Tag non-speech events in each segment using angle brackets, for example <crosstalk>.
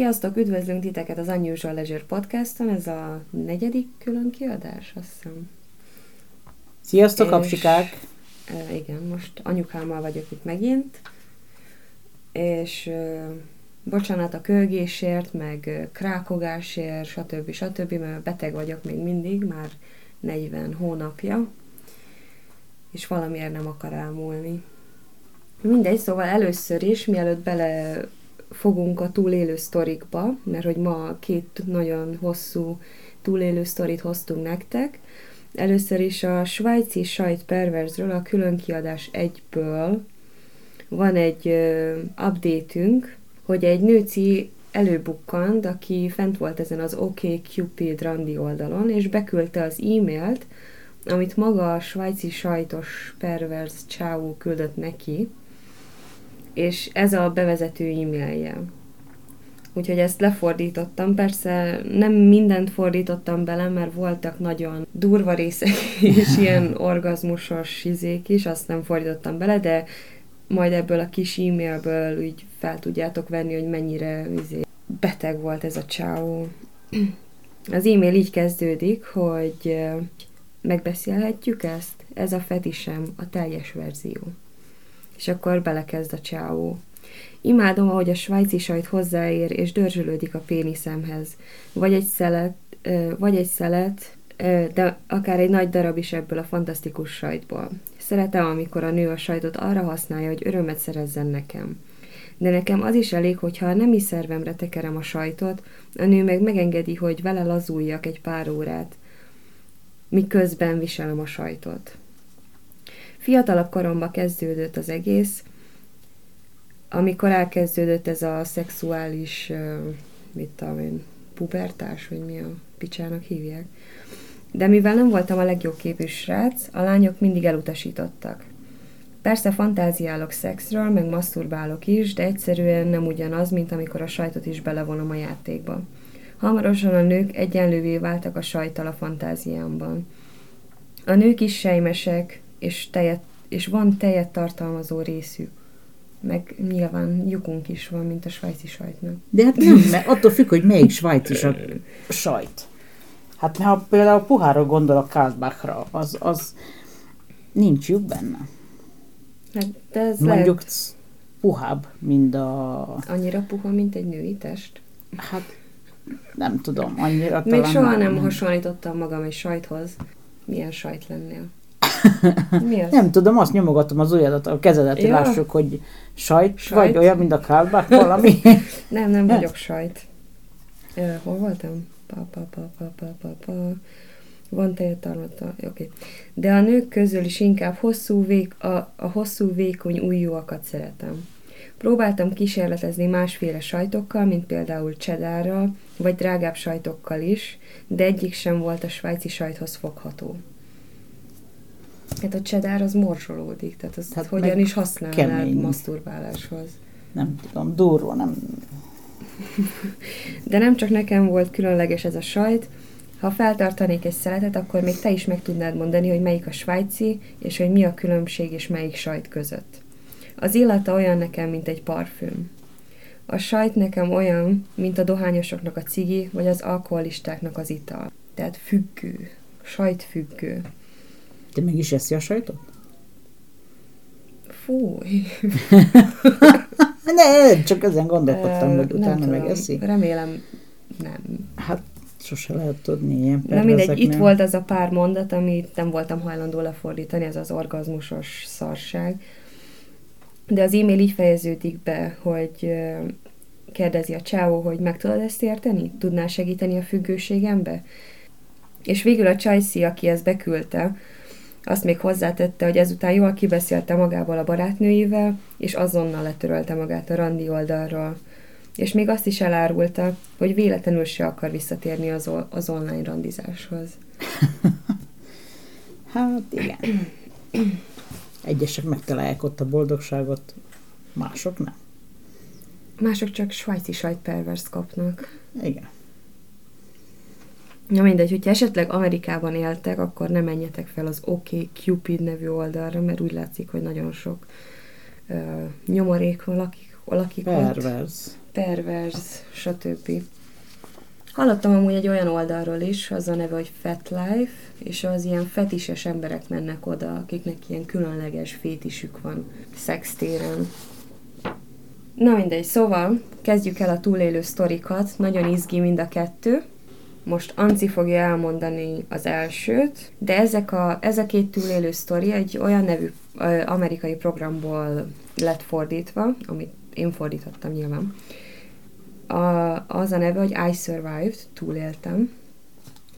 Sziasztok, üdvözlünk titeket az Unusual Leisure Podcaston, ez a negyedik külön kiadás, azt hiszem. Sziasztok, és, apsikák! E, igen, most anyukámmal vagyok itt megint, és e, bocsánat a kölgésért, meg krákogásért, stb. stb., mert beteg vagyok még mindig, már 40 hónapja, és valamiért nem akar elmúlni. Mindegy, szóval először is, mielőtt bele fogunk a túlélő sztorikba, mert hogy ma két nagyon hosszú túlélő sztorit hoztunk nektek. Először is a svájci sajt perverzről, a különkiadás egyből van egy uh, update hogy egy nőci előbukkant, aki fent volt ezen az OK Cupid randi oldalon, és beküldte az e-mailt, amit maga a svájci sajtos perverz csáú küldött neki, és ez a bevezető e-mailje. Úgyhogy ezt lefordítottam, persze nem mindent fordítottam bele, mert voltak nagyon durva részek <laughs> és ilyen orgazmusos izék is, azt nem fordítottam bele, de majd ebből a kis e-mailből úgy fel tudjátok venni, hogy mennyire izé, beteg volt ez a csáó. <clears throat> Az e-mail így kezdődik, hogy megbeszélhetjük ezt? Ez a fetisem, a teljes verzió és akkor belekezd a csáó. Imádom, ahogy a svájci sajt hozzáér, és dörzsölődik a péniszemhez. Vagy egy szelet, vagy egy szelet, de akár egy nagy darab is ebből a fantasztikus sajtból. Szeretem, amikor a nő a sajtot arra használja, hogy örömet szerezzen nekem. De nekem az is elég, hogyha a nemi szervemre tekerem a sajtot, a nő meg megengedi, hogy vele lazuljak egy pár órát, miközben viselem a sajtot. Fiatalabb koromban kezdődött az egész, amikor elkezdődött ez a szexuális, mit tudom én, pubertás, vagy mi a picsának hívják. De mivel nem voltam a legjobb képű srác, a lányok mindig elutasítottak. Persze fantáziálok szexről, meg maszturbálok is, de egyszerűen nem ugyanaz, mint amikor a sajtot is belevonom a játékba. Hamarosan a nők egyenlővé váltak a sajtal a fantáziámban. A nők is sejmesek, és, tejet, és van tejet tartalmazó részük. Meg nyilván lyukunk is van, mint a svájci sajtnak. De hát nem, mert attól függ, hogy melyik svájci a sajt. Hát ha például puhára gondolok Karlbachra, az, az nincs lyuk benne. Hát, de ez Mondjuk lehet... puhább, mint a... Annyira puha, mint egy női test? Hát nem tudom, annyira Még soha nem, nem hasonlítottam magam egy sajthoz. Milyen sajt lennél? Mi az? <laughs> Nem tudom, azt nyomogatom az ujjadat, a kezedet, ja. lássuk, hogy sajt, sajt, vagy olyan, mint a kálbák, valami. <laughs> nem, nem vagyok <laughs> sajt. Uh, hol voltam? Pa, pa, pa, pa, pa, pa, pa. Van tejetarmata, oké. Okay. De a nők közül is inkább hosszú vék, a, a hosszú vékony ujjúakat szeretem. Próbáltam kísérletezni másféle sajtokkal, mint például csedárral, vagy drágább sajtokkal is, de egyik sem volt a svájci sajthoz fogható. Hát a csedár az morzsolódik, tehát azt hát hogyan is használnád kemény. maszturbáláshoz? Nem tudom, durva, nem... De nem csak nekem volt különleges ez a sajt, ha feltartanék egy szeletet, akkor még te is meg tudnád mondani, hogy melyik a svájci, és hogy mi a különbség és melyik sajt között. Az illata olyan nekem, mint egy parfüm. A sajt nekem olyan, mint a dohányosoknak a cigi, vagy az alkoholistáknak az ital. Tehát függő, sajtfüggő. Te meg is eszi a sajtot? Fúj. <laughs> ne, csak ezen gondolkodtam, hogy utána meg eszi. Remélem nem. Hát sose lehet tudni ilyen Na mindegy, itt volt ez a pár mondat, amit nem voltam hajlandó lefordítani, ez az orgazmusos szarság. De az e-mail így fejeződik be, hogy kérdezi a csáó, hogy meg tudod ezt érteni? Tudnál segíteni a függőségembe? És végül a Csajci, aki ezt beküldte, azt még hozzátette, hogy ezután jól kibeszélte magából a barátnőivel, és azonnal letörölte magát a randi oldalról. És még azt is elárulta, hogy véletlenül se akar visszatérni az, az online randizáshoz. <laughs> hát igen. Egyesek megtalálják ott a boldogságot, mások nem. Mások csak svájci sajtperverst kapnak. Igen. Na mindegy, hogyha esetleg Amerikában éltek, akkor ne menjetek fel az OK Cupid nevű oldalra, mert úgy látszik, hogy nagyon sok uh, nyomorék lakik, lakik Pervers. ott. perverz, stb. Hallottam amúgy egy olyan oldalról is, az a neve, hogy Fat Life, és az ilyen fetises emberek mennek oda, akiknek ilyen különleges fétisük van szextéren. Na mindegy, szóval kezdjük el a túlélő sztorikat, nagyon izgi mind a kettő. Most Anci fogja elmondani az elsőt, de ezek a, ez a két túlélő sztori egy olyan nevű amerikai programból lett fordítva, amit én fordítottam nyilván. A, az a neve, hogy I Survived, túléltem,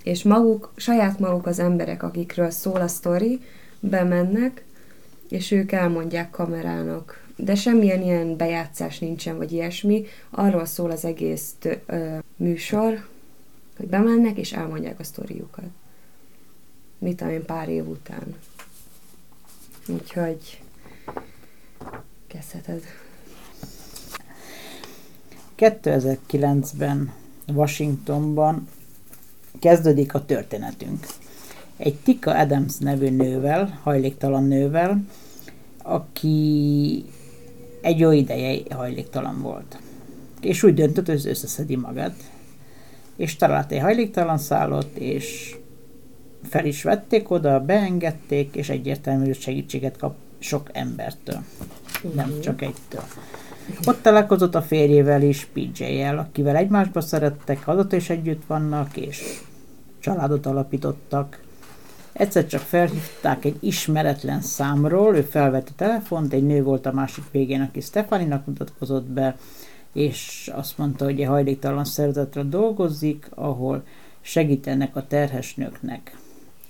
és maguk, saját maguk az emberek, akikről szól a sztori, bemennek, és ők elmondják kamerának. De semmilyen ilyen bejátszás nincsen, vagy ilyesmi. Arról szól az egész ö, műsor, hogy bemennek, és elmondják a sztoriukat. Mit én pár év után. Úgyhogy kezdheted. 2009-ben Washingtonban kezdődik a történetünk. Egy Tika Adams nevű nővel, hajléktalan nővel, aki egy jó ideje hajléktalan volt. És úgy döntött, hogy összeszedi magát. És talált egy hajléktalan szállott, és fel is vették oda, beengedték, és egyértelmű segítséget kap sok embertől. Nem csak egytől. Ott találkozott a férjével is, PJ-jel, akivel egymásba szerettek, azóta is együtt vannak, és családot alapítottak. Egyszer csak felhívták egy ismeretlen számról, ő felvette a telefont, egy nő volt a másik végén, aki Stefaninak mutatkozott be, és azt mondta, hogy egy hajléktalan szervezetre dolgozik, ahol segítenek a terhes nőknek.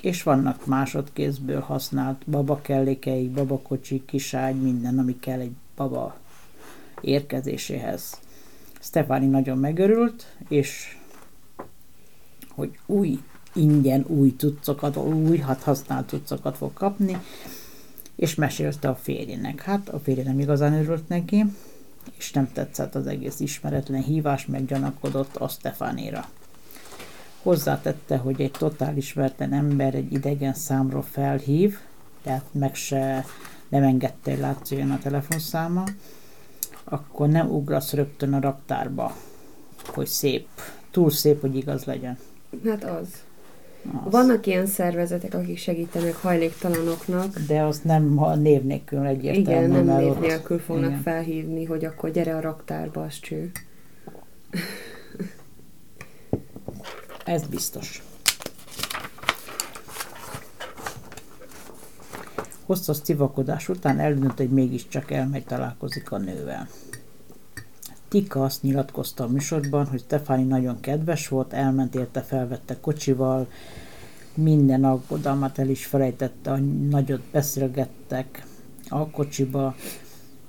És vannak másodkézből használt babakellékei, babakocsi, kiságy, minden, ami kell egy baba érkezéséhez. Stefani nagyon megörült, és hogy új ingyen új cuccokat, új hát használt cuccokat fog kapni, és mesélte a férjének. Hát a férje nem igazán örült neki, és nem tetszett az egész ismeretlen hívás, meg gyanakodott a Stefanira. Hozzátette, hogy egy totál ismeretlen ember egy idegen számról felhív, tehát meg se nem engedte, hogy látszódjon a telefonszáma, akkor nem ugrasz rögtön a raktárba, hogy szép, túl szép, hogy igaz legyen. Hát az. Az. Vannak ilyen szervezetek, akik segítenek hajléktalanoknak. De az nem a név nélkül egyértelmű. Igen, nem név nélkül fognak igen. felhívni, hogy akkor gyere a raktárba, az cső. Ez biztos. Hosszas civakodás után eldöntött, hogy mégiscsak elmegy találkozik a nővel. Tika azt nyilatkozta a műsorban, hogy Stefani nagyon kedves volt, elment érte, felvette kocsival, minden aggodalmat el is felejtette, nagyot beszélgettek a kocsiba,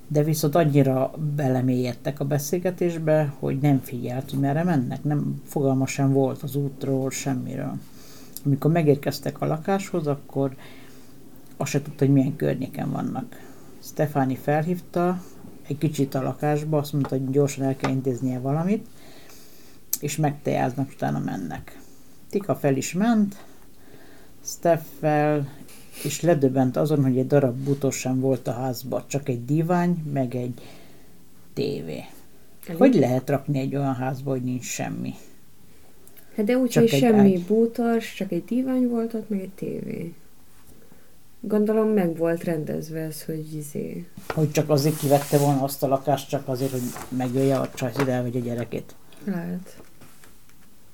de viszont annyira belemélyedtek a beszélgetésbe, hogy nem figyelt, hogy merre mennek, nem fogalma sem volt az útról, semmiről. Amikor megérkeztek a lakáshoz, akkor azt se tudta, hogy milyen környéken vannak. Stefani felhívta egy kicsit a lakásba, azt mondta, hogy gyorsan el kell intéznie valamit, és megtejáznak, utána mennek. Tika fel is ment, Steffel, és ledöbbent azon, hogy egy darab butós sem volt a házban, csak egy divány, meg egy tévé. Elég? Hogy lehet rakni egy olyan házba, hogy nincs semmi? Hát de úgy, hogy semmi ágy. bútors, csak egy divány volt ott, meg egy tévé. Gondolom meg volt rendezve ez, hogy izé... Hogy csak azért kivette volna azt a lakást, csak azért, hogy megölje a csajsz, ide a gyerekét. Lehet.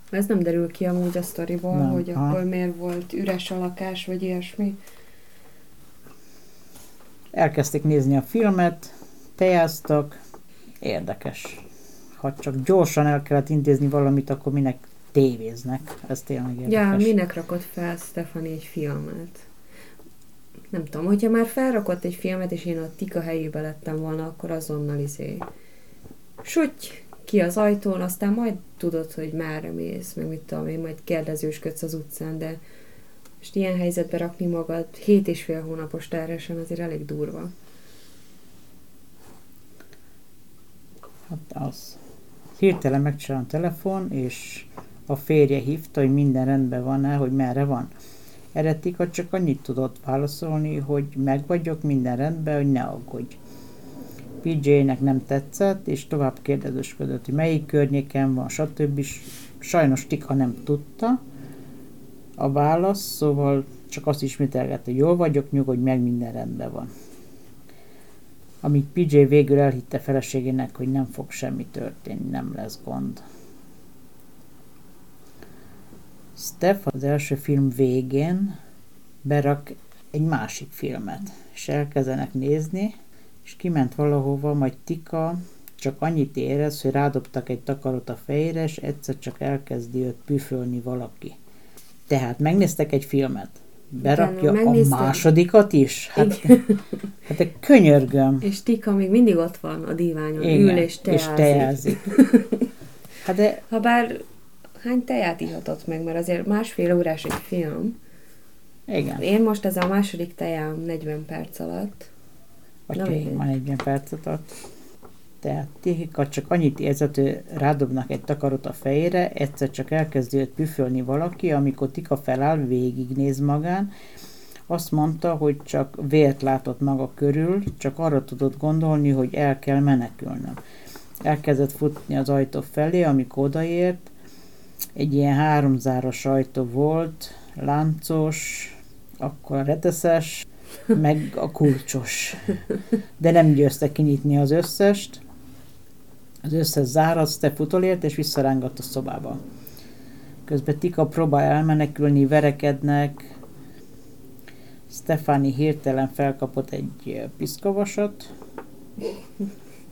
Ez nem derül ki amúgy a sztoriból, nem. hogy ha. akkor miért volt üres a lakás, vagy ilyesmi. Elkezdték nézni a filmet, tejáztak, érdekes. Ha csak gyorsan el kellett intézni valamit, akkor minek tévéznek. Ez tényleg érdekes. Ja, minek rakott fel Stefani egy filmet? Nem tudom, hogyha már felrakott egy filmet, és én a Tika helyébe lettem volna, akkor azonnal izé suty ki az ajtón, aztán majd tudod, hogy merre mész, meg mit tudom én, majd kérdezősködsz az utcán, de most ilyen helyzetbe rakni magad hét és fél hónapos terhesen azért elég durva. Hát az. Hirtelen megcsinálom a telefon, és a férje hívta, hogy minden rendben van-e, hogy merre van. Eretika csak annyit tudott válaszolni, hogy meg vagyok, minden rendben, hogy ne aggódj. PJ-nek nem tetszett, és tovább kérdezősködött, hogy melyik környéken van, stb. Sajnos Tika nem tudta a válasz, szóval csak azt ismételgette, jól vagyok, nyugodj meg, minden rendben van. Amíg PJ végül elhitte feleségének, hogy nem fog semmi történni, nem lesz gond. Steph az első film végén berak egy másik filmet, és elkezdenek nézni, és kiment valahova, majd Tika csak annyit érez, hogy rádobtak egy takarot a fejére, és egyszer csak elkezdi őt püfölni valaki. Tehát megnéztek egy filmet, berakja a másodikat is? Hát, <laughs> hát egy könyörgöm. És Tika még mindig ott van a díványon, Igen, ül és teázik. És teázik. <laughs> Hát de... Habár hány teját ihatott meg, mert azért másfél órás egy film. Igen. Én most ez a második tejám 40 perc alatt. Vagy Na, már 40 percet alatt. Tehát Tihika csak annyit érzett, hogy rádobnak egy takarot a fejére, egyszer csak elkezdi őt püfölni valaki, amikor Tika feláll, végignéz magán, azt mondta, hogy csak vért látott maga körül, csak arra tudott gondolni, hogy el kell menekülnöm. Elkezdett futni az ajtó felé, amikor odaért. Egy ilyen háromzáros ajtó volt, láncos, akkor a reteszes, meg a kulcsos. De nem győzte kinyitni az összest. Az összes zárat, Steph utolért, és visszarángatt a szobába. Közben Tika próbál elmenekülni, verekednek. Stefani hirtelen felkapott egy piszkavasat.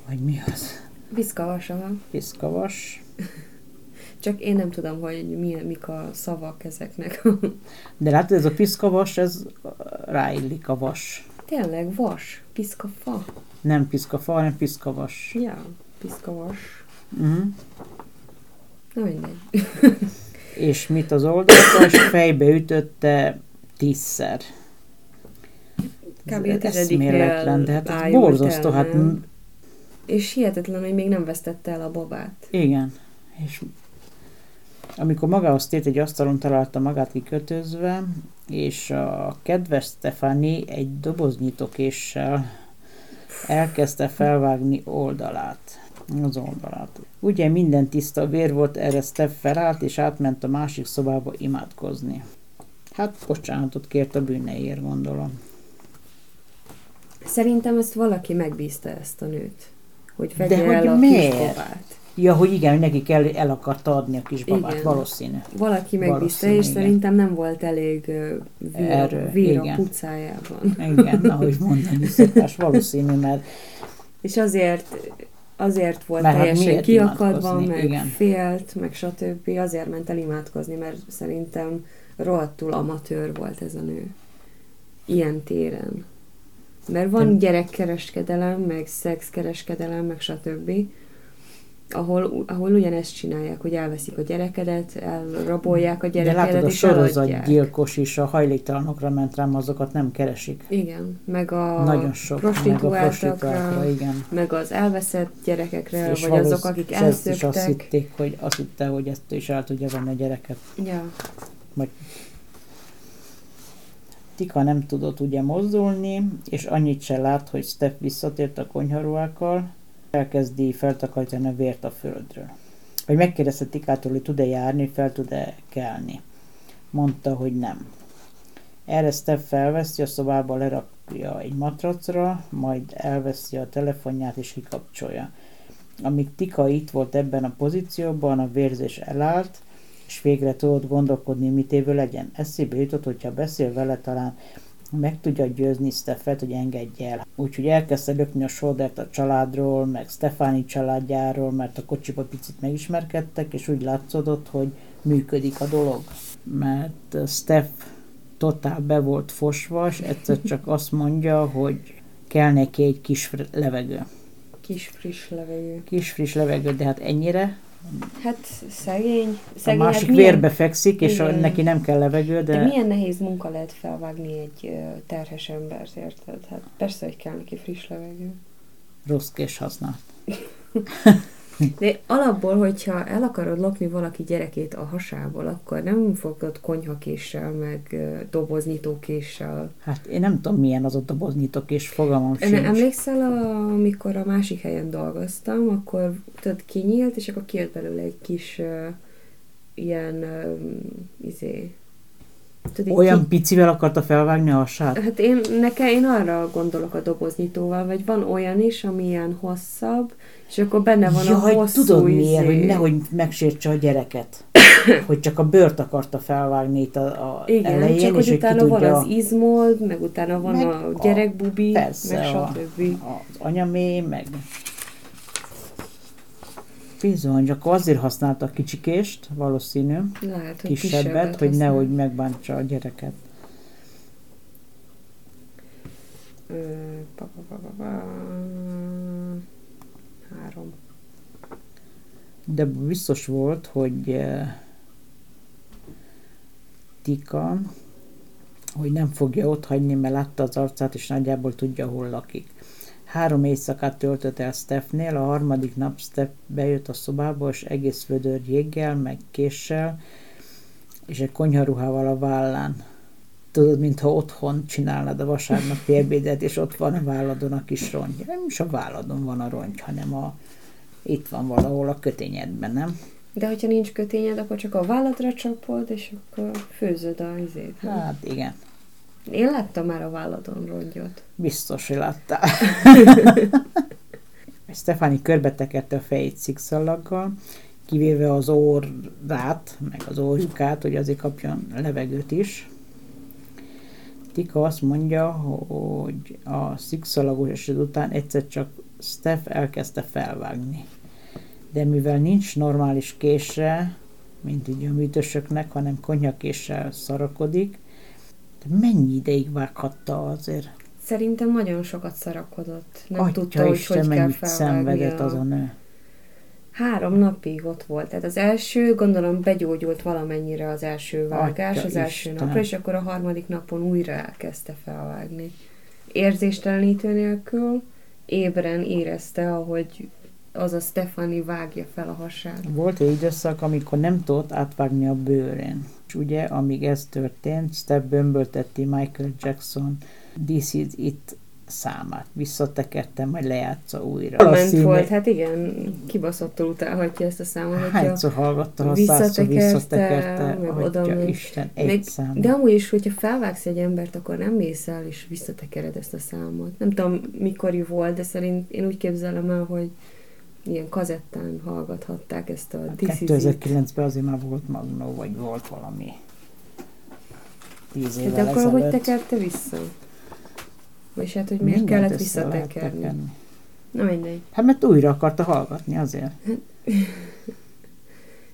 Vagy mi az? Piszkavas, aha. Piszkavas. Csak én nem tudom, hogy mi, mik a szavak ezeknek. <laughs> De látod, ez a piszkavas, ez ráillik a vas. Tényleg, vas? Piszkafa? Nem piszkafa, hanem piszkavas. Ja, piszkavas. Uh-huh. Na mindegy. <laughs> És mit az oldalkas fejbe ütötte tízszer. Kb. a tizediknél de hát borzasztó, hát... És hihetetlen, hogy még nem vesztette el a babát. Igen. És amikor magához tért egy asztalon találta magát kikötözve, és a kedves Stefani egy doboznyitókéssel elkezdte felvágni oldalát, az oldalát. Ugye minden tiszta vér volt, erre Steph felállt, és átment a másik szobába imádkozni. Hát bocsánatot kért a bűneiért, gondolom. Szerintem ezt valaki megbízta ezt a nőt, hogy vegye De el hogy a miért? kisbabát. Ja, hogy igen, neki kell, el akarta adni a kisbabát, igen. valószínű. Valaki megbízta, és igen. szerintem nem volt elég vír, Erő, vír igen. a pucájában. Igen, <laughs> ahogy mondani szokás, valószínű, mert... És azért azért volt mert hát teljesen hát kiakadva, meg igen. félt, meg stb. Azért ment el imádkozni, mert szerintem rohadtul amatőr volt ez a nő. Ilyen téren. Mert van gyerekkereskedelem, meg szexkereskedelem, meg stb ahol, ahol ugyanezt csinálják, hogy elveszik a gyerekedet, elrabolják a gyerekedet, De látod, a sorozatgyilkos is a hajléktalanokra ment rám, azokat nem keresik. Igen, meg a Nagyon sok, prostituáltakra, meg, a igen. meg az elveszett gyerekekre, és vagy azok, akik elszöktek. És azt hitték, hogy azt hitte, hogy ezt is el tudja venni a gyereket. Ja. Vagy Tika nem tudott ugye mozdulni, és annyit se lát, hogy Steph visszatért a konyharuhákkal, elkezdi feltakarítani a vért a földről. Vagy megkérdezte Tikától, hogy tud-e járni, fel tud-e kelni. Mondta, hogy nem. Erre Steph felveszi, a szobába lerakja egy matracra, majd elveszi a telefonját és kikapcsolja. Amíg Tika itt volt ebben a pozícióban, a vérzés elállt, és végre tudott gondolkodni, mit évő legyen. Eszébe jutott, hogyha beszél vele, talán meg tudja győzni Steffet, hogy engedje el. Úgyhogy elkezdte lökni a soldert a családról, meg Stefáni családjáról, mert a kocsiba picit megismerkedtek, és úgy látszódott, hogy működik a dolog. Mert Steff totál be volt fosva, és egyszer csak azt mondja, hogy kell neki egy kis levegő. Kis friss levegő. Kis friss levegő, de hát ennyire Hát szegény. szegény a másik hát milyen... vérbe fekszik, és a, neki nem kell levegő, de... De milyen nehéz munka lehet felvágni egy terhes embert, érted? Hát persze, hogy kell neki friss levegő. Rossz kés használt. <laughs> De alapból, hogyha el akarod lopni valaki gyerekét a hasából, akkor nem fogod konyhakéssel, meg doboznyitókéssel. Hát én nem tudom, milyen az a doboznyitok, és fogalmam sincs. emlékszel, a, amikor a másik helyen dolgoztam, akkor tudod, kinyílt, és akkor kijött belőle egy kis uh, ilyen, uh, izé, tudod, Olyan ki- picivel akarta felvágni a hasát? Hát én, nekem, én arra gondolok a doboznyitóval, vagy van olyan is, ami ilyen hosszabb, és akkor benne van a Jaj, hosszú tudod miért, izé. hogy nehogy megsértse a gyereket. <coughs> hogy csak a bőrt akarta felvágni itt a, a Igen, elején, csak és hogy utána van tudja, az izmold, meg utána van Meg a a- gyerekbubi, persze, meg a- stb. az anyamé, meg bizony, csak azért használta a kicsikést, valószínű, Lehet, hogy kisebbet, hogy használ. nehogy megbántsa a gyereket. Három. De biztos volt, hogy eh, Tika, hogy nem fogja ott hagyni, mert látta az arcát, és nagyjából tudja, hol lakik. Három éjszakát töltött el Stephnél, a harmadik nap Steph bejött a szobába, és egész vödör jéggel, meg késsel, és egy konyharuhával a vállán. Tudod, mintha otthon csinálnád a vasárnapi ebédet, és ott van a válladon a kis rongy. Nem is a válladon van a rongy, hanem a, itt van valahol a kötényedben, nem? De hogyha nincs kötényed, akkor csak a vállatra csapod, és akkor főzöd a izét. Hát igen, Én láttam már a válladon rongyot. biztos, hogy láttál. <laughs> Stefani körbetekerte a fejét szikszalaggal, kivéve az orrát, meg az orjukát, hogy azért kapjon levegőt is. Tika azt mondja, hogy a szikszalagos eset után egyszer csak Steph elkezdte felvágni. De mivel nincs normális késre, mint így a műtösöknek, hanem konyhakéssel szarakodik, de mennyi ideig vághatta azért? Szerintem nagyon sokat szarakodott. Nem Atya tudta, hogy Isten, hogy kell mennyit felvágni szenvedett az a nő. Három napig ott volt. Tehát az első, gondolom, begyógyult valamennyire az első vágás, Atya az első Isten. napra, és akkor a harmadik napon újra elkezdte felvágni. Érzéstelenítő nélkül, ébren érezte, ahogy az a Stefani vágja fel a hasát. Volt egy időszak, amikor nem tudott átvágni a bőrén. Ugye, amíg ez történt, Steph bömbölteti Michael Jackson This is It számát. Visszatekerte, majd lejátsza újra. Ment Valószínű- volt, hát igen, kibaszottul utálhatja ezt a számot, Hányszor hallgatta, ha százszor visszatekerte, visszatekerte, meg oda. Isten, egy Meg- szám. De amúgy is, hogyha felvágsz egy embert, akkor nem mész el és visszatekered ezt a számot. Nem tudom, mikori volt, de szerint én úgy képzelem el, hogy ilyen kazettán hallgathatták ezt a This is it. 2009-ben azért már volt Magnó, vagy volt valami tíz De évvel akkor hogy ezelőtt. tekerte vissza? Vagyis hát, hogy miért Mindent kellett visszatekerni? tekerni. Na mindegy. Hát mert újra akarta hallgatni azért. <laughs>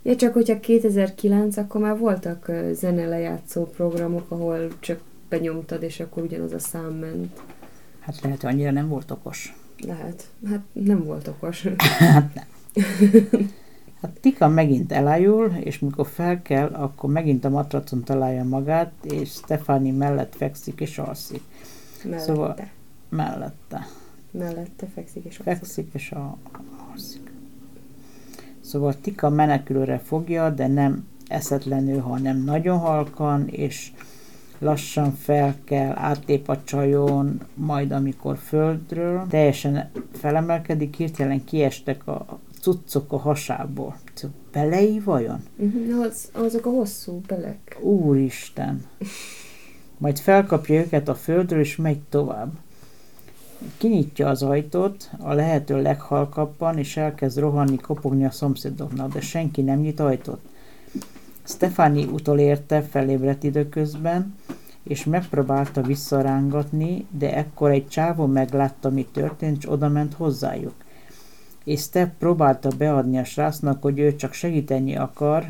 Ja, csak hogyha 2009, akkor már voltak zenelejátszó programok, ahol csak benyomtad, és akkor ugyanaz a szám ment. Hát lehet, hogy annyira nem volt okos. Lehet. Hát nem volt okos. <laughs> Hát nem. Hát Tika megint elájul, és mikor fel kell, akkor megint a matracon találja magát, és Stefani mellett fekszik és alszik. Mellette. Szóval- Mellette. Mellette fekszik és alszik. Fekszik és a, alszik. Szóval Tika menekülőre fogja, de nem eszetlenül, hanem nagyon halkan, és lassan fel kell, átlép a csajon, majd amikor földről, teljesen felemelkedik, hirtelen kiestek a cuccok a hasából. Belei vajon? Uh-huh, az, azok a hosszú belek. Úristen! Majd felkapja őket a földről, és megy tovább. Kinyitja az ajtót a lehető leghalkabban, és elkezd rohanni, kopogni a szomszédoknak, de senki nem nyit ajtót. Stefani utolérte, felébredt időközben, és megpróbálta visszarángatni, de ekkor egy csávó meglátta, mi történt, és odament hozzájuk. És Steph próbálta beadni a srácnak, hogy ő csak segíteni akar,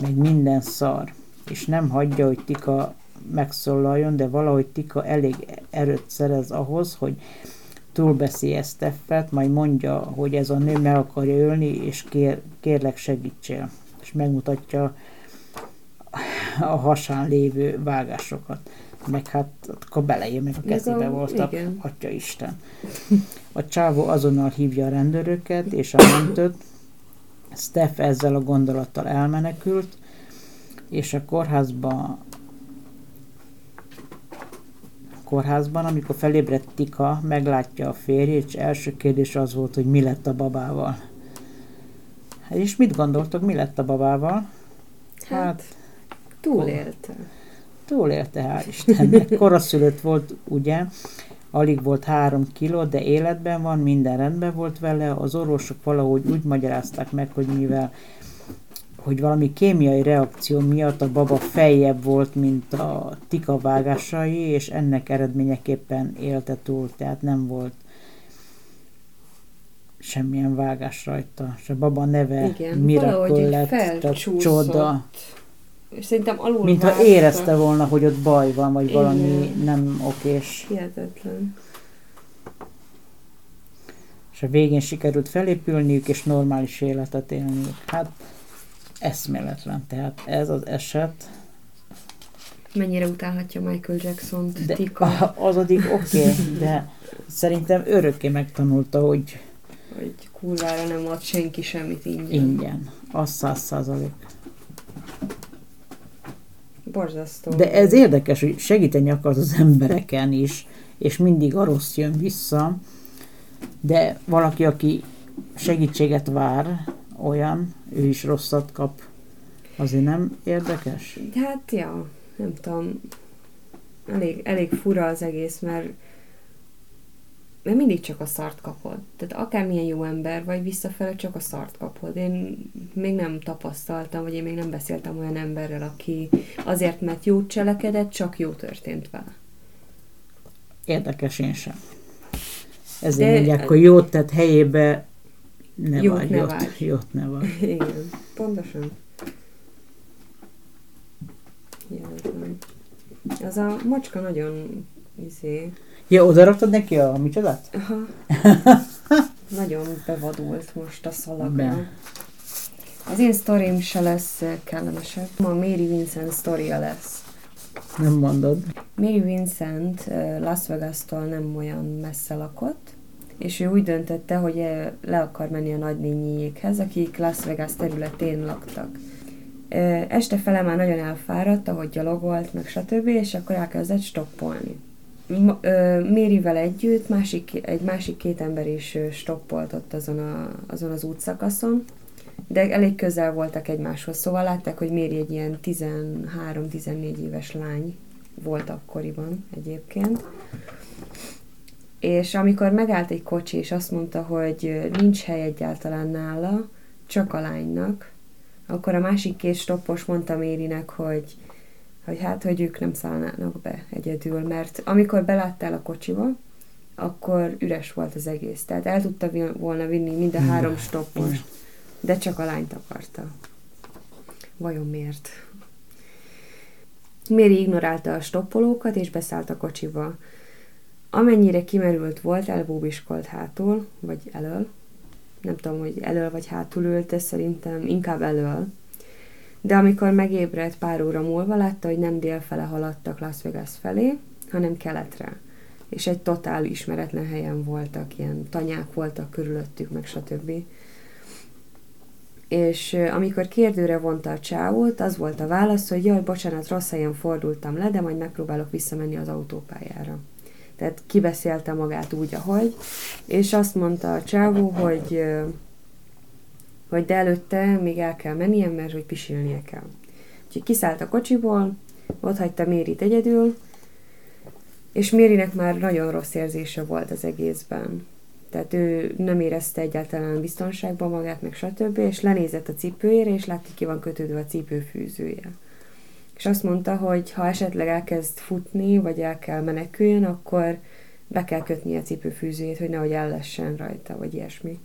meg minden szar, és nem hagyja, hogy Tika megszólaljon, de valahogy Tika elég erőt szerez ahhoz, hogy túlbeszélje Steffet, majd mondja, hogy ez a nő meg akarja ölni, és kér, kérlek segítsél. És megmutatja a hasán lévő vágásokat. Meg hát akkor beleér, meg a kezébe voltak, igen. atya Isten. A csávó azonnal hívja a rendőröket és a mentőt, Steph ezzel a gondolattal elmenekült, és a kórházba kórházban, amikor felébredt Tika, meglátja a férjét, és első kérdés az volt, hogy mi lett a babával. És mit gondoltok, mi lett a babával? Hát, hát túlélte. Túlélte, hál' Istennek. Koraszülött volt, ugye, alig volt három kiló, de életben van, minden rendben volt vele. Az orvosok valahogy úgy magyarázták meg, hogy mivel hogy valami kémiai reakció miatt a baba feljebb volt, mint a tika vágásai, és ennek eredményeképpen élte túl, tehát nem volt semmilyen vágás rajta. És a baba neve Igen, Miracle lett, a csoda. És szerintem alul Mintha érezte volna, hogy ott baj van, vagy Igen. valami nem okés. Hihetetlen. És a végén sikerült felépülniük, és normális életet élniük. Hát eszméletlen. Tehát ez az eset, Mennyire utálhatja Michael Jackson-t, de Tika, az addig oké, okay, de szerintem örökké megtanulta, hogy hogy kurvára nem ad senki semmit ingyen. ingyen. Az száz százalék. Borzasztó. De ez érdekes, hogy segíteni akar az embereken is, és mindig a rossz jön vissza, de valaki, aki segítséget vár, olyan, ő is rosszat kap. Azért nem érdekes? Hát, ja, nem tudom. Elég, elég fura az egész, mert mert mindig csak a szart kapod. Tehát akármilyen jó ember vagy, visszafele csak a szart kapod. Én még nem tapasztaltam, vagy én még nem beszéltem olyan emberrel, aki azért, mert jót cselekedett, csak jó történt vele. Érdekes én sem. Ezért De- mondják, hogy jót tett helyébe ne Jót vagy, ne jót, várj. jót ne vagy. <laughs> Igen, pontosan. Hihetetlen. Az a macska nagyon izé, Ja, oda raktad neki a micsodát? aha, <laughs> nagyon bevadult most a szalagra. Be. Az én sztorim se lesz kellemesebb. A Mary Vincent sztoria lesz. Nem mondod. Mary Vincent Las Vegas-tól nem olyan messze lakott, és ő úgy döntötte, hogy eh, le akar menni a nagynényiékhez, akik Las Vegas területén laktak. Este fele már nagyon elfáradt, ahogy gyalogolt, meg stb., és akkor elkezdett stoppolni. Mérivel együtt másik, egy másik két ember is stoppolt ott azon, a, azon az útszakaszon, de elég közel voltak egymáshoz, szóval látták, hogy Méri egy ilyen 13-14 éves lány volt akkoriban egyébként. És amikor megállt egy kocsi, és azt mondta, hogy nincs hely egyáltalán nála, csak a lánynak, akkor a másik két stoppos mondta Mérinek, hogy, hogy hát, hogy ők nem szállnának be egyedül, mert amikor beláttál a kocsiba, akkor üres volt az egész. Tehát el tudta volna vinni mind a három stoppost, de csak a lányt akarta. Vajon miért? Méri ignorálta a stoppolókat, és beszállt a kocsiba. Amennyire kimerült volt, elbúbiskolt hátul, vagy elől, nem tudom, hogy elől vagy hátul ült, de szerintem inkább elől. De amikor megébredt pár óra múlva, látta, hogy nem délfele haladtak Las Vegas felé, hanem keletre. És egy totál ismeretlen helyen voltak, ilyen tanyák voltak körülöttük, meg stb. És amikor kérdőre vonta a csávót, az volt a válasz, hogy jaj, bocsánat, rossz helyen fordultam le, de majd megpróbálok visszamenni az autópályára. Tehát kibeszélte magát úgy, ahogy, és azt mondta a csávó, hogy, hogy de előtte még el kell mennie, mert hogy pisilnie kell. Úgyhogy kiszállt a kocsiból, ott hagyta Mérit egyedül, és Mérinek már nagyon rossz érzése volt az egészben. Tehát ő nem érezte egyáltalán biztonságban magát, meg stb. És lenézett a cipőjére, és látta, ki van kötődve a cipőfűzője. És azt mondta, hogy ha esetleg elkezd futni, vagy el kell meneküljön, akkor be kell kötni a cipőfűzőjét, hogy nehogy ellessen rajta, vagy ilyesmi.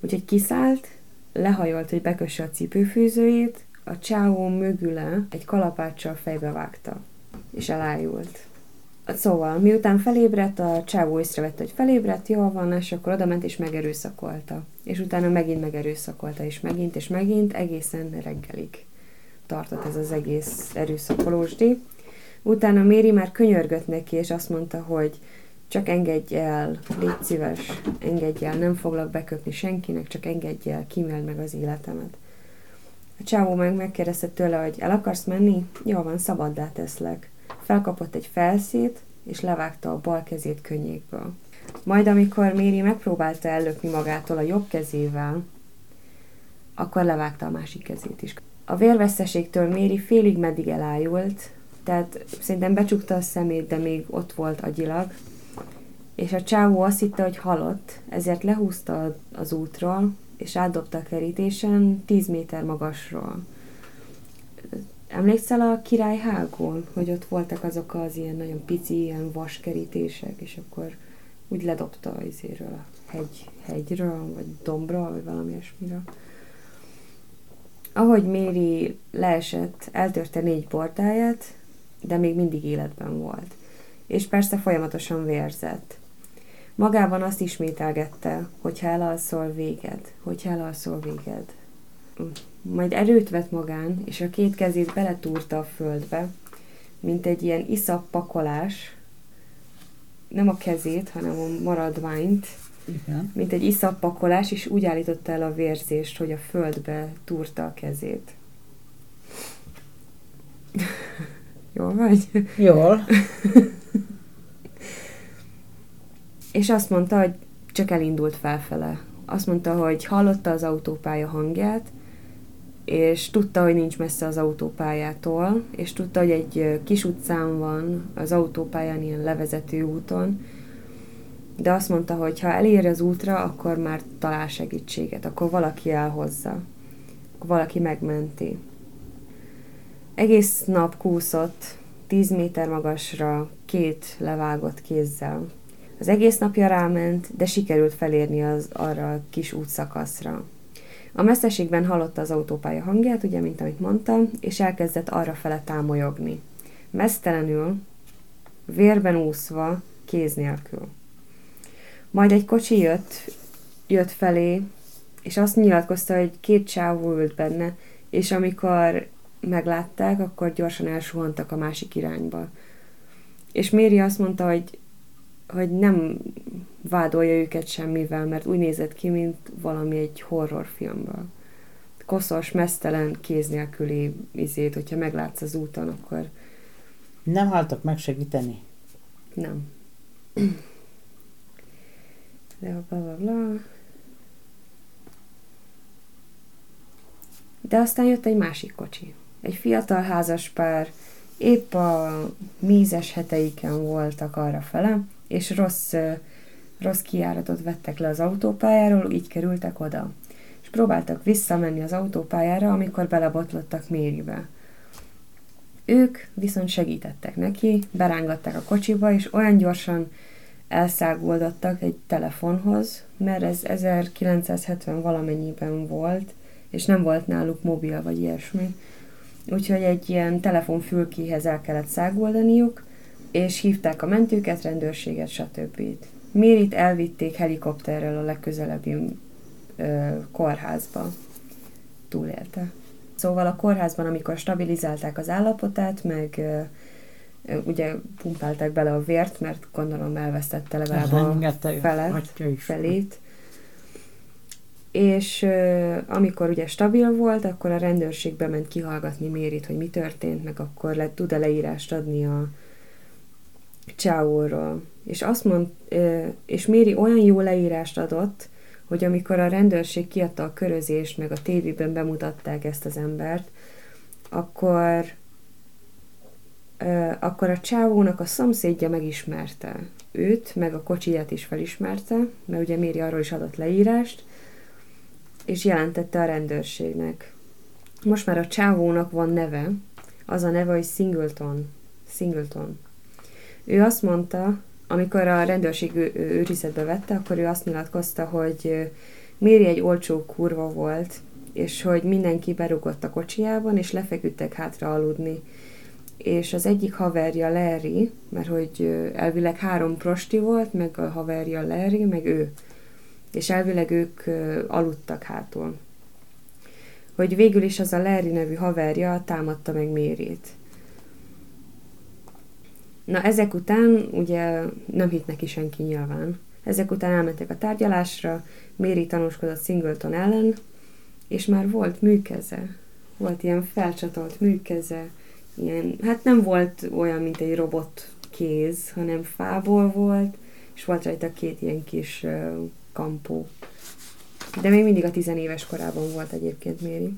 Úgyhogy kiszállt, lehajolt, hogy bekösse a cipőfűzőjét, a csávó mögüle egy kalapáccsal fejbe vágta, és elájult. Szóval, miután felébredt, a csávó észrevette, hogy felébredt, jól van, és akkor oda ment és megerőszakolta. És utána megint megerőszakolta, és megint, és megint, egészen reggelig tartott ez az egész erőszakolósdi. Utána Méri már könyörgött neki, és azt mondta, hogy csak engedj el, légy szíves, engedj el, nem foglak beköpni senkinek, csak engedj el, kíméld meg az életemet. A csávó meg megkérdezte tőle, hogy el akarsz menni? Jó van, szabaddá teszlek. Felkapott egy felszét, és levágta a bal kezét könnyékből. Majd amikor Méri megpróbálta ellökni magától a jobb kezével, akkor levágta a másik kezét is. A vérveszteségtől Méri félig meddig elájult, tehát szerintem becsukta a szemét, de még ott volt agyilag, és a csávó azt hitte, hogy halott, ezért lehúzta az útról, és átdobta a kerítésen 10 méter magasról. Emlékszel a királyhágón, hogy ott voltak azok az ilyen nagyon pici, ilyen vaskerítések, és akkor úgy ledobta az izéről a hegy, hegyről, vagy dombról, vagy valami ilyesmiről. Ahogy Méri leesett, eltörte négy portáját, de még mindig életben volt. És persze folyamatosan vérzett. Magában azt ismételgette, hogyha elalszol véged, hogyha elalszol véged. Majd erőt vett magán, és a két kezét beletúrta a földbe, mint egy ilyen iszap pakolás, nem a kezét, hanem a maradványt, Igen. mint egy iszap pakolás, és úgy állította el a vérzést, hogy a földbe túrta a kezét. <laughs> Jól vagy? Jól. <laughs> És azt mondta, hogy csak elindult felfele. Azt mondta, hogy hallotta az autópálya hangját, és tudta, hogy nincs messze az autópályától, és tudta, hogy egy kis utcán van az autópályán, ilyen levezető úton, de azt mondta, hogy ha elér az útra, akkor már talál segítséget, akkor valaki elhozza, akkor valaki megmenti. Egész nap kúszott, 10 méter magasra, két levágott kézzel. Az egész napja ráment, de sikerült felérni az arra a kis útszakaszra. A messzeségben hallotta az autópálya hangját, ugye, mint amit mondtam, és elkezdett arra fele támolyogni. Mesztelenül, vérben úszva, kéz nélkül. Majd egy kocsi jött, jött felé, és azt nyilatkozta, hogy két csávó ült benne, és amikor meglátták, akkor gyorsan elsuhantak a másik irányba. És Méri azt mondta, hogy, hogy nem vádolja őket semmivel, mert úgy nézett ki, mint valami egy horrorfilmből. Koszos, mesztelen, kéz nélküli izét, hogyha meglátsz az úton, akkor Nem haltak megsegíteni. nem. De bla bla bla. De aztán jött egy másik kocsi. Egy fiatal házas pár, épp a mízes heteiken voltak arra fele, és rossz, rossz kijáratot vettek le az autópályáról, így kerültek oda. És próbáltak visszamenni az autópályára, amikor belebotlottak Méribe. Ők viszont segítettek neki, berángatták a kocsiba, és olyan gyorsan elszáguldottak egy telefonhoz, mert ez 1970 valamennyiben volt, és nem volt náluk mobil vagy ilyesmi. Úgyhogy egy ilyen telefonfülkéhez el kellett száguldaniuk, és hívták a mentőket, rendőrséget, stb. Mérit elvitték helikopterrel a legközelebbi ö, kórházba. Túlélte. Szóval a kórházban, amikor stabilizálták az állapotát, meg ö, ugye pumpálták bele a vért, mert gondolom elvesztette legalább a felett, atya is. felét. És ö, amikor ugye stabil volt, akkor a rendőrség bement kihallgatni Mérit, hogy mi történt, meg akkor le, tud-e leírást adni a Csáóról. És azt mond, és Méri olyan jó leírást adott, hogy amikor a rendőrség kiadta a körözést, meg a tévében bemutatták ezt az embert, akkor akkor a csávónak a szomszédja megismerte őt, meg a kocsiját is felismerte, mert ugye Méri arról is adott leírást, és jelentette a rendőrségnek. Most már a csávónak van neve, az a neve, hogy Singleton. Singleton. Ő azt mondta, amikor a rendőrség ő- őrizetbe vette, akkor ő azt nyilatkozta, hogy Méri egy olcsó kurva volt, és hogy mindenki berugott a kocsijában, és lefeküdtek hátra aludni. És az egyik haverja Larry, mert hogy elvileg három prosti volt, meg a haverja Larry, meg ő. És elvileg ők aludtak hátul. Hogy végül is az a Larry nevű haverja támadta meg Mérét. Na ezek után ugye nem hitt neki senki nyilván. Ezek után elmentek a tárgyalásra, Méri tanúskodott Singleton ellen, és már volt műkeze. Volt ilyen felcsatolt műkeze, ilyen, hát nem volt olyan, mint egy robot kéz, hanem fából volt, és volt rajta két ilyen kis kampó. De még mindig a tizenéves korában volt egyébként Méri.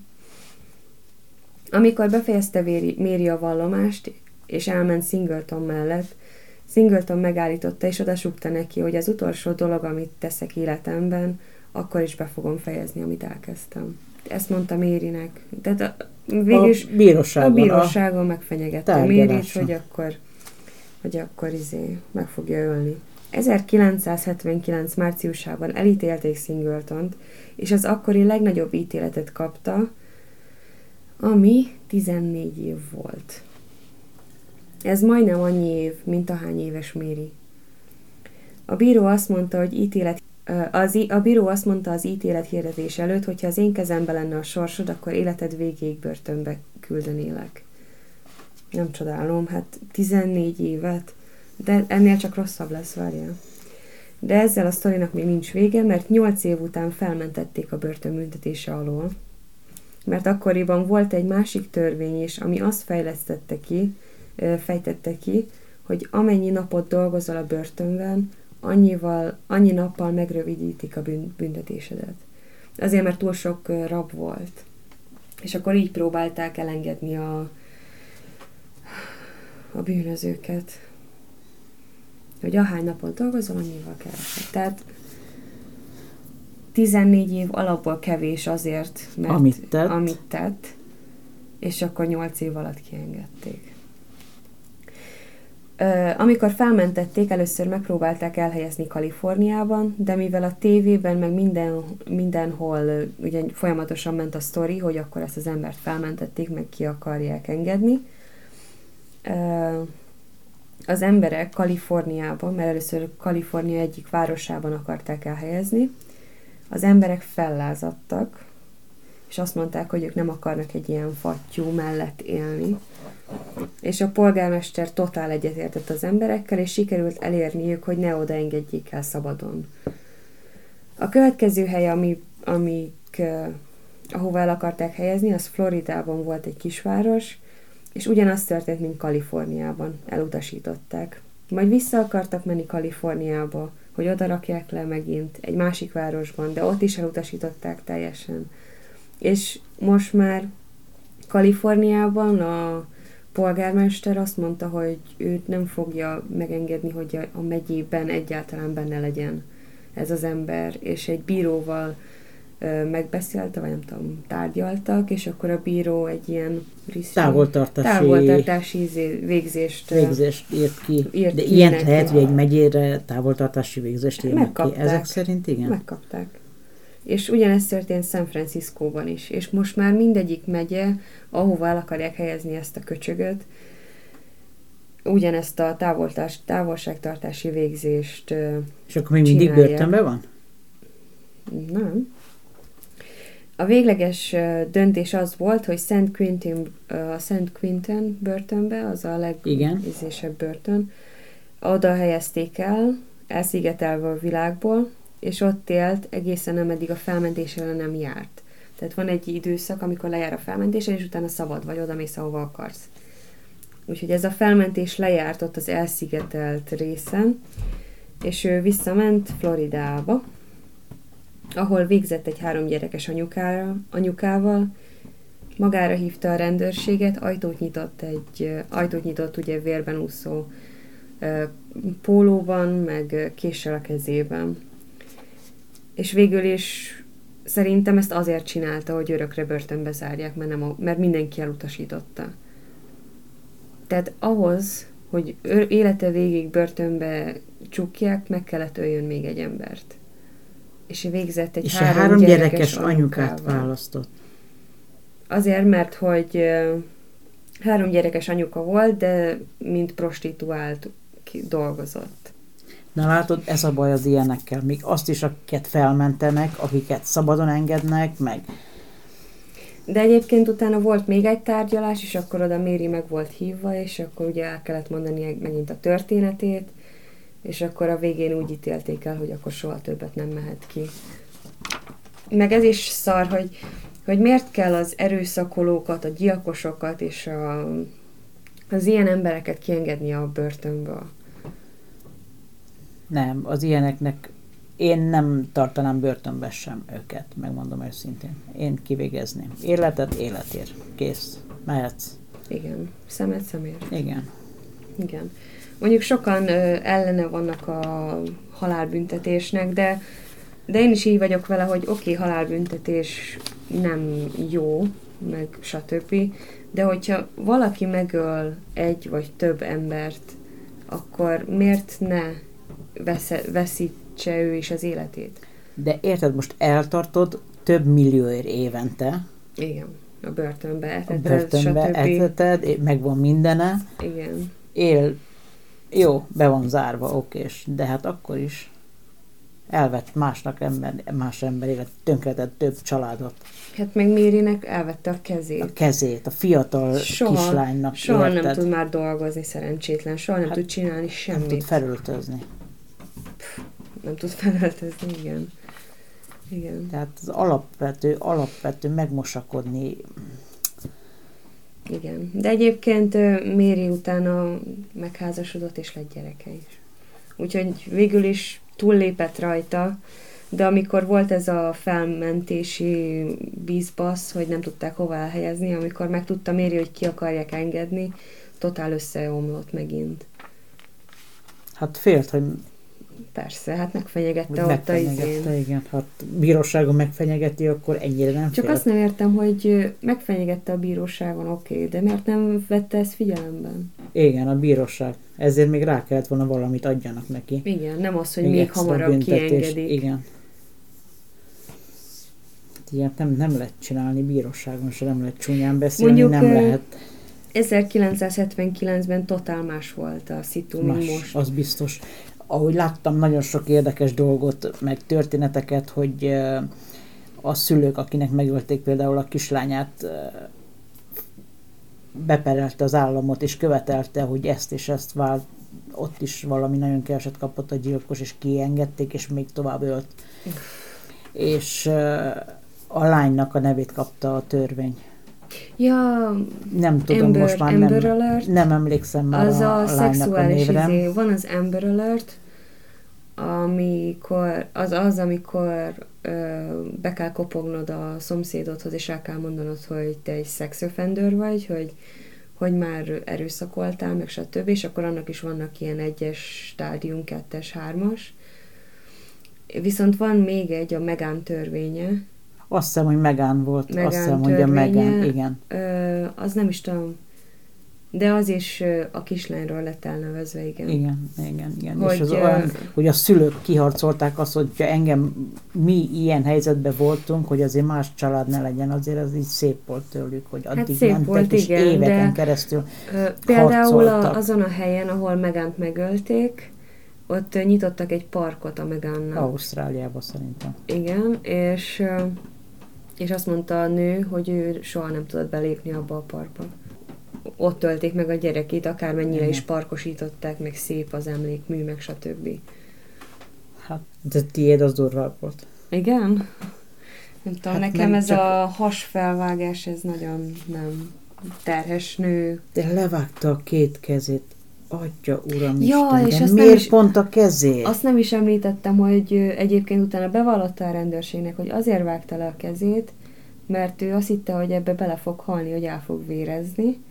Amikor befejezte Méri a vallomást, és elment Singleton mellett, Singleton megállította, és oda sukta neki, hogy az utolsó dolog, amit teszek életemben, akkor is be fogom fejezni, amit elkezdtem. Ezt mondta Mérinek. Tehát a, végülis a bíróságon, a bíróságon megfenyegette Mérit, hogy akkor, hogy akkor izé meg fogja ölni. 1979. márciusában elítélték Singletont, és az akkori legnagyobb ítéletet kapta, ami 14 év volt. Ez majdnem annyi év, mint ahány éves Méri. A bíró azt mondta, hogy ítélet az, a bíró azt mondta az ítélet hirdetés előtt, hogy ha az én kezembe lenne a sorsod, akkor életed végéig börtönbe küldenélek. Nem csodálom, hát 14 évet, de ennél csak rosszabb lesz, várja. De ezzel a sztorinak még nincs vége, mert 8 év után felmentették a börtönbüntetése alól. Mert akkoriban volt egy másik törvény is, ami azt fejlesztette ki, fejtette ki, hogy amennyi napot dolgozol a börtönben, annyival, annyi nappal megrövidítik a büntetésedet. Azért, mert túl sok rab volt. És akkor így próbálták elengedni a, a bűnözőket. Hogy ahány napot dolgozol, annyival kevesebb. Tehát 14 év alapból kevés azért, mert amit tett, amit tett és akkor 8 év alatt kiengedték. Amikor felmentették, először megpróbálták elhelyezni Kaliforniában, de mivel a tévében, meg minden, mindenhol ugye folyamatosan ment a sztori, hogy akkor ezt az embert felmentették, meg ki akarják engedni, az emberek Kaliforniában, mert először Kalifornia egyik városában akarták elhelyezni, az emberek fellázadtak, és azt mondták, hogy ők nem akarnak egy ilyen fattyú mellett élni, és a polgármester totál egyetértett az emberekkel, és sikerült elérniük, hogy ne oda engedjék el szabadon. A következő hely, ami, amik, ahova el akarták helyezni, az Floridában volt egy kisváros, és ugyanaz történt, mint Kaliforniában. Elutasították. Majd vissza akartak menni Kaliforniába, hogy oda rakják le megint egy másik városban, de ott is elutasították teljesen. És most már Kaliforniában a polgármester azt mondta, hogy őt nem fogja megengedni, hogy a megyében egyáltalán benne legyen ez az ember, és egy bíróval megbeszélte, vagy nem tudom, tárgyaltak, és akkor a bíró egy ilyen riszti, távoltartási, távoltartási izé, végzést, végzést írt ki. Írt De ilyen lehet, hogy egy megyére távoltartási végzést írnak ki. Ezek szerint igen? Megkapták. És ugyanezt történt San Franciscóban is. És most már mindegyik megye, ahova el akarják helyezni ezt a köcsögöt, ugyanezt a távoltás, távolságtartási végzést És akkor még mindig börtönben van? Nem. A végleges döntés az volt, hogy Szent Quentin, a Szent Quentin börtönbe, az a legízésebb börtön, oda helyezték el, elszigetelve a világból, és ott élt egészen ameddig a felmentésre nem járt. Tehát van egy időszak, amikor lejár a felmentése, és utána szabad vagy, oda mész, ahova akarsz. Úgyhogy ez a felmentés lejárt ott az elszigetelt részen, és ő visszament Floridába, ahol végzett egy három gyerekes anyukára, anyukával, magára hívta a rendőrséget, ajtót nyitott egy, ajtót nyitott ugye vérben úszó pólóban, meg késsel a kezében. És végül is szerintem ezt azért csinálta, hogy örökre börtönbe zárják, mert, nem, mert mindenki elutasította. Tehát ahhoz, hogy élete végig börtönbe csukják, meg kellett öljön még egy embert. És végzett egy és három, három gyerekes, gyerekes anyukát választott. Azért, mert hogy három gyerekes anyuka volt, de mint prostituált dolgozott. Na látod, ez a baj az ilyenekkel. Még azt is, akiket felmentenek, akiket szabadon engednek, meg... De egyébként utána volt még egy tárgyalás, és akkor oda Méri meg volt hívva, és akkor ugye el kellett mondani megint a történetét, és akkor a végén úgy ítélték el, hogy akkor soha többet nem mehet ki. Meg ez is szar, hogy, hogy miért kell az erőszakolókat, a gyilkosokat és a, az ilyen embereket kiengedni a börtönből. Nem, az ilyeneknek én nem tartanám börtönbe sem őket, megmondom őszintén. Én kivégezném. Életet életért. Kész. Mehetsz. Igen. Szemet szemért. Igen. Igen. Mondjuk sokan ö, ellene vannak a halálbüntetésnek, de, de én is így vagyok vele, hogy oké, okay, halálbüntetés nem jó, meg stb. De hogyha valaki megöl egy vagy több embert, akkor miért ne vesze, veszítse ő is az életét? De érted, most eltartod több millióért évente. Igen, a börtönbe eteted, A börtönbe stb. eteted, megvan mindene. Igen. Él, jó, be van zárva, okés, de hát akkor is elvett másnak ember, más ember élet, tönkretett több családot. Hát meg Mérinek elvette a kezét. A kezét, a fiatal soha, kislánynak. Soha érted? nem tud már dolgozni szerencsétlen, soha nem hát tud csinálni semmit. Nem tud felöltözni. Nem tud felöltözni, igen. Igen. Tehát az alapvető, alapvető megmosakodni. Igen. De egyébként Méri utána megházasodott, és lett gyereke is. Úgyhogy végül is túllépett rajta, de amikor volt ez a felmentési bízbasz, hogy nem tudták hova elhelyezni, amikor megtudta Méri, hogy ki akarják engedni, totál összeomlott megint. Hát félt, hogy Persze, hát megfenyegette ott megfenyegette, a igen. Hát bíróságon megfenyegeti, akkor ennyire nem Csak fél. azt nem értem, hogy megfenyegette a bíróságon, oké, okay, de miért nem vette ezt figyelemben? Igen, a bíróság. Ezért még rá kellett volna valamit adjanak neki. Igen, nem az, hogy még, még hamarabb büntetés. kiengedik. Igen. Ilyet nem, nem lehet csinálni bíróságon, se nem lehet csúnyán beszélni, Mondjuk, nem lehet. 1979-ben totál más volt a szitu, mint most. Az biztos ahogy láttam nagyon sok érdekes dolgot, meg történeteket, hogy a szülők, akinek megölték például a kislányát, beperelte az államot, és követelte, hogy ezt és ezt vált, ott is valami nagyon keveset kapott a gyilkos, és kiengedték, és még tovább ölt. És a lánynak a nevét kapta a törvény. Ja, nem tudom, Amber, most már Amber nem, Alert, nem emlékszem már az a, a, szexuális a izé. Van az Amber Alert, amikor, az az, amikor ö, be kell kopognod a szomszédodhoz, és el kell mondanod, hogy te egy sex offender vagy, hogy, hogy már erőszakoltál, meg stb., és akkor annak is vannak ilyen egyes stádium, kettes, hármas. Viszont van még egy, a Megán törvénye, azt hiszem, hogy Megán volt. Megán Azt hiszem, hogy a Megán, igen. Ö, az nem is tudom. De az is a kislányról lett elnevezve, igen. Igen, igen, igen. Hogy, és az olyan, hogy a szülők kiharcolták azt, hogy engem mi ilyen helyzetben voltunk, hogy azért más család ne legyen, azért az így szép volt tőlük, hogy hát addig hát szép mentek, volt, és igen, éveken keresztül Például a, azon a helyen, ahol Megánt megölték, ott nyitottak egy parkot a Megánnak. Ausztráliában szerintem. Igen, és és azt mondta a nő, hogy ő soha nem tudott belépni abba a parkba. Ott tölték meg a gyerekét, akármennyire Igen. is parkosították, meg szép az emlékmű, meg stb. Hát, de tiéd az durva volt. Igen? Nem tudom, hát nekem nem ez csak... a hasfelvágás, ez nagyon nem terhes nő. De levágta a két kezét. Adja, uram ja, Isten, és de miért is, pont a kezét? Azt nem is említettem, hogy egyébként utána bevallotta a rendőrségnek, hogy azért vágta le a kezét, mert ő azt hitte, hogy ebbe bele fog halni, hogy el fog vérezni,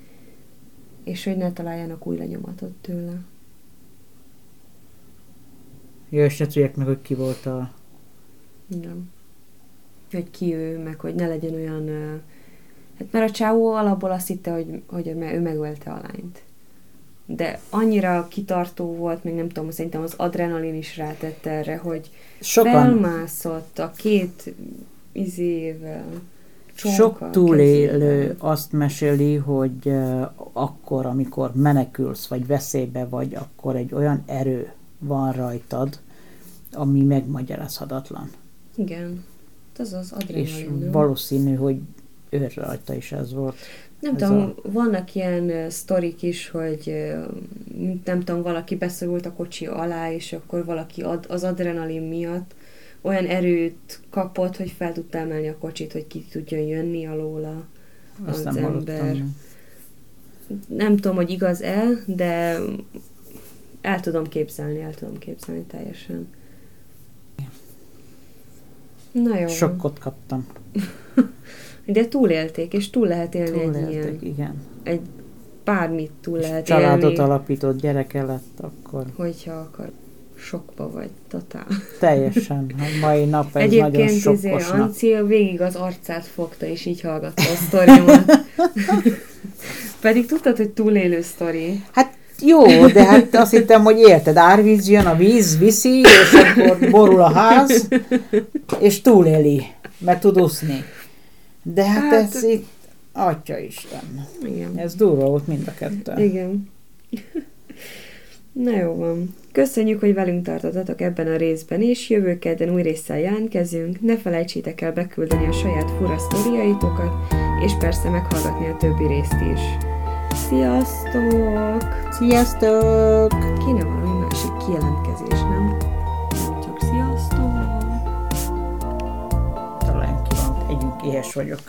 és hogy ne találjanak új lenyomatot tőle. Ja, és ne tudják meg, hogy ki volt a... Nem. Hogy ki ő, meg hogy ne legyen olyan... Hát mert a csávó alapból azt hitte, hogy, hogy ő megölte a lányt de annyira kitartó volt, még nem tudom, szerintem az adrenalin is rátett erre, hogy Sokan... felmászott a két izével. Sok túlélő azt meséli, hogy akkor, amikor menekülsz, vagy veszélybe vagy, akkor egy olyan erő van rajtad, ami megmagyarázhatatlan. Igen. Ez az adrenalin. És valószínű, hogy ő rajta is ez volt. Nem Ez tudom, a- vannak ilyen sztorik is, hogy nem tudom, valaki beszorult a kocsi alá, és akkor valaki ad, az adrenalin miatt olyan erőt kapott, hogy fel tudta emelni a kocsit, hogy ki tudjon jönni alóla. Azt Az nem ember. hallottam. Nem tudom, hogy igaz-e, de el tudom képzelni, el tudom képzelni teljesen. Na jó. Sokkot kaptam. <laughs> De túlélték, és túl lehet élni egy Túlélték, ilyen, igen. egy bármit túl És lehet családot élni, alapított, gyereke lett, akkor hogyha akar. Sokba vagy, totál. teljesen. <laughs> A mai nap ez nagyon Egyébként izé, sokkos nap. Ancil végig az arcát fogta, és így hallgatta a sztorimat. <laughs> Pedig tudtad, hogy túlélő sztori. Hát jó, de hát azt hittem, hogy érted, árvíz jön, a víz viszi, és akkor borul a ház, és túléli, mert tud úszni. De hát, Hát- ez itt, atya Isten, Igen. ez durva volt mind a kettő. Igen. Na jó van. Köszönjük, hogy velünk tartottatok ebben a részben is. Jövő kedden új résszel jelentkezünk. Ne felejtsétek el beküldeni a saját fura sztoriaitokat, és persze meghallgatni a többi részt is. Sziasztok! Sziasztok! Kéne valami másik kijelentkezés, éhes vagyok.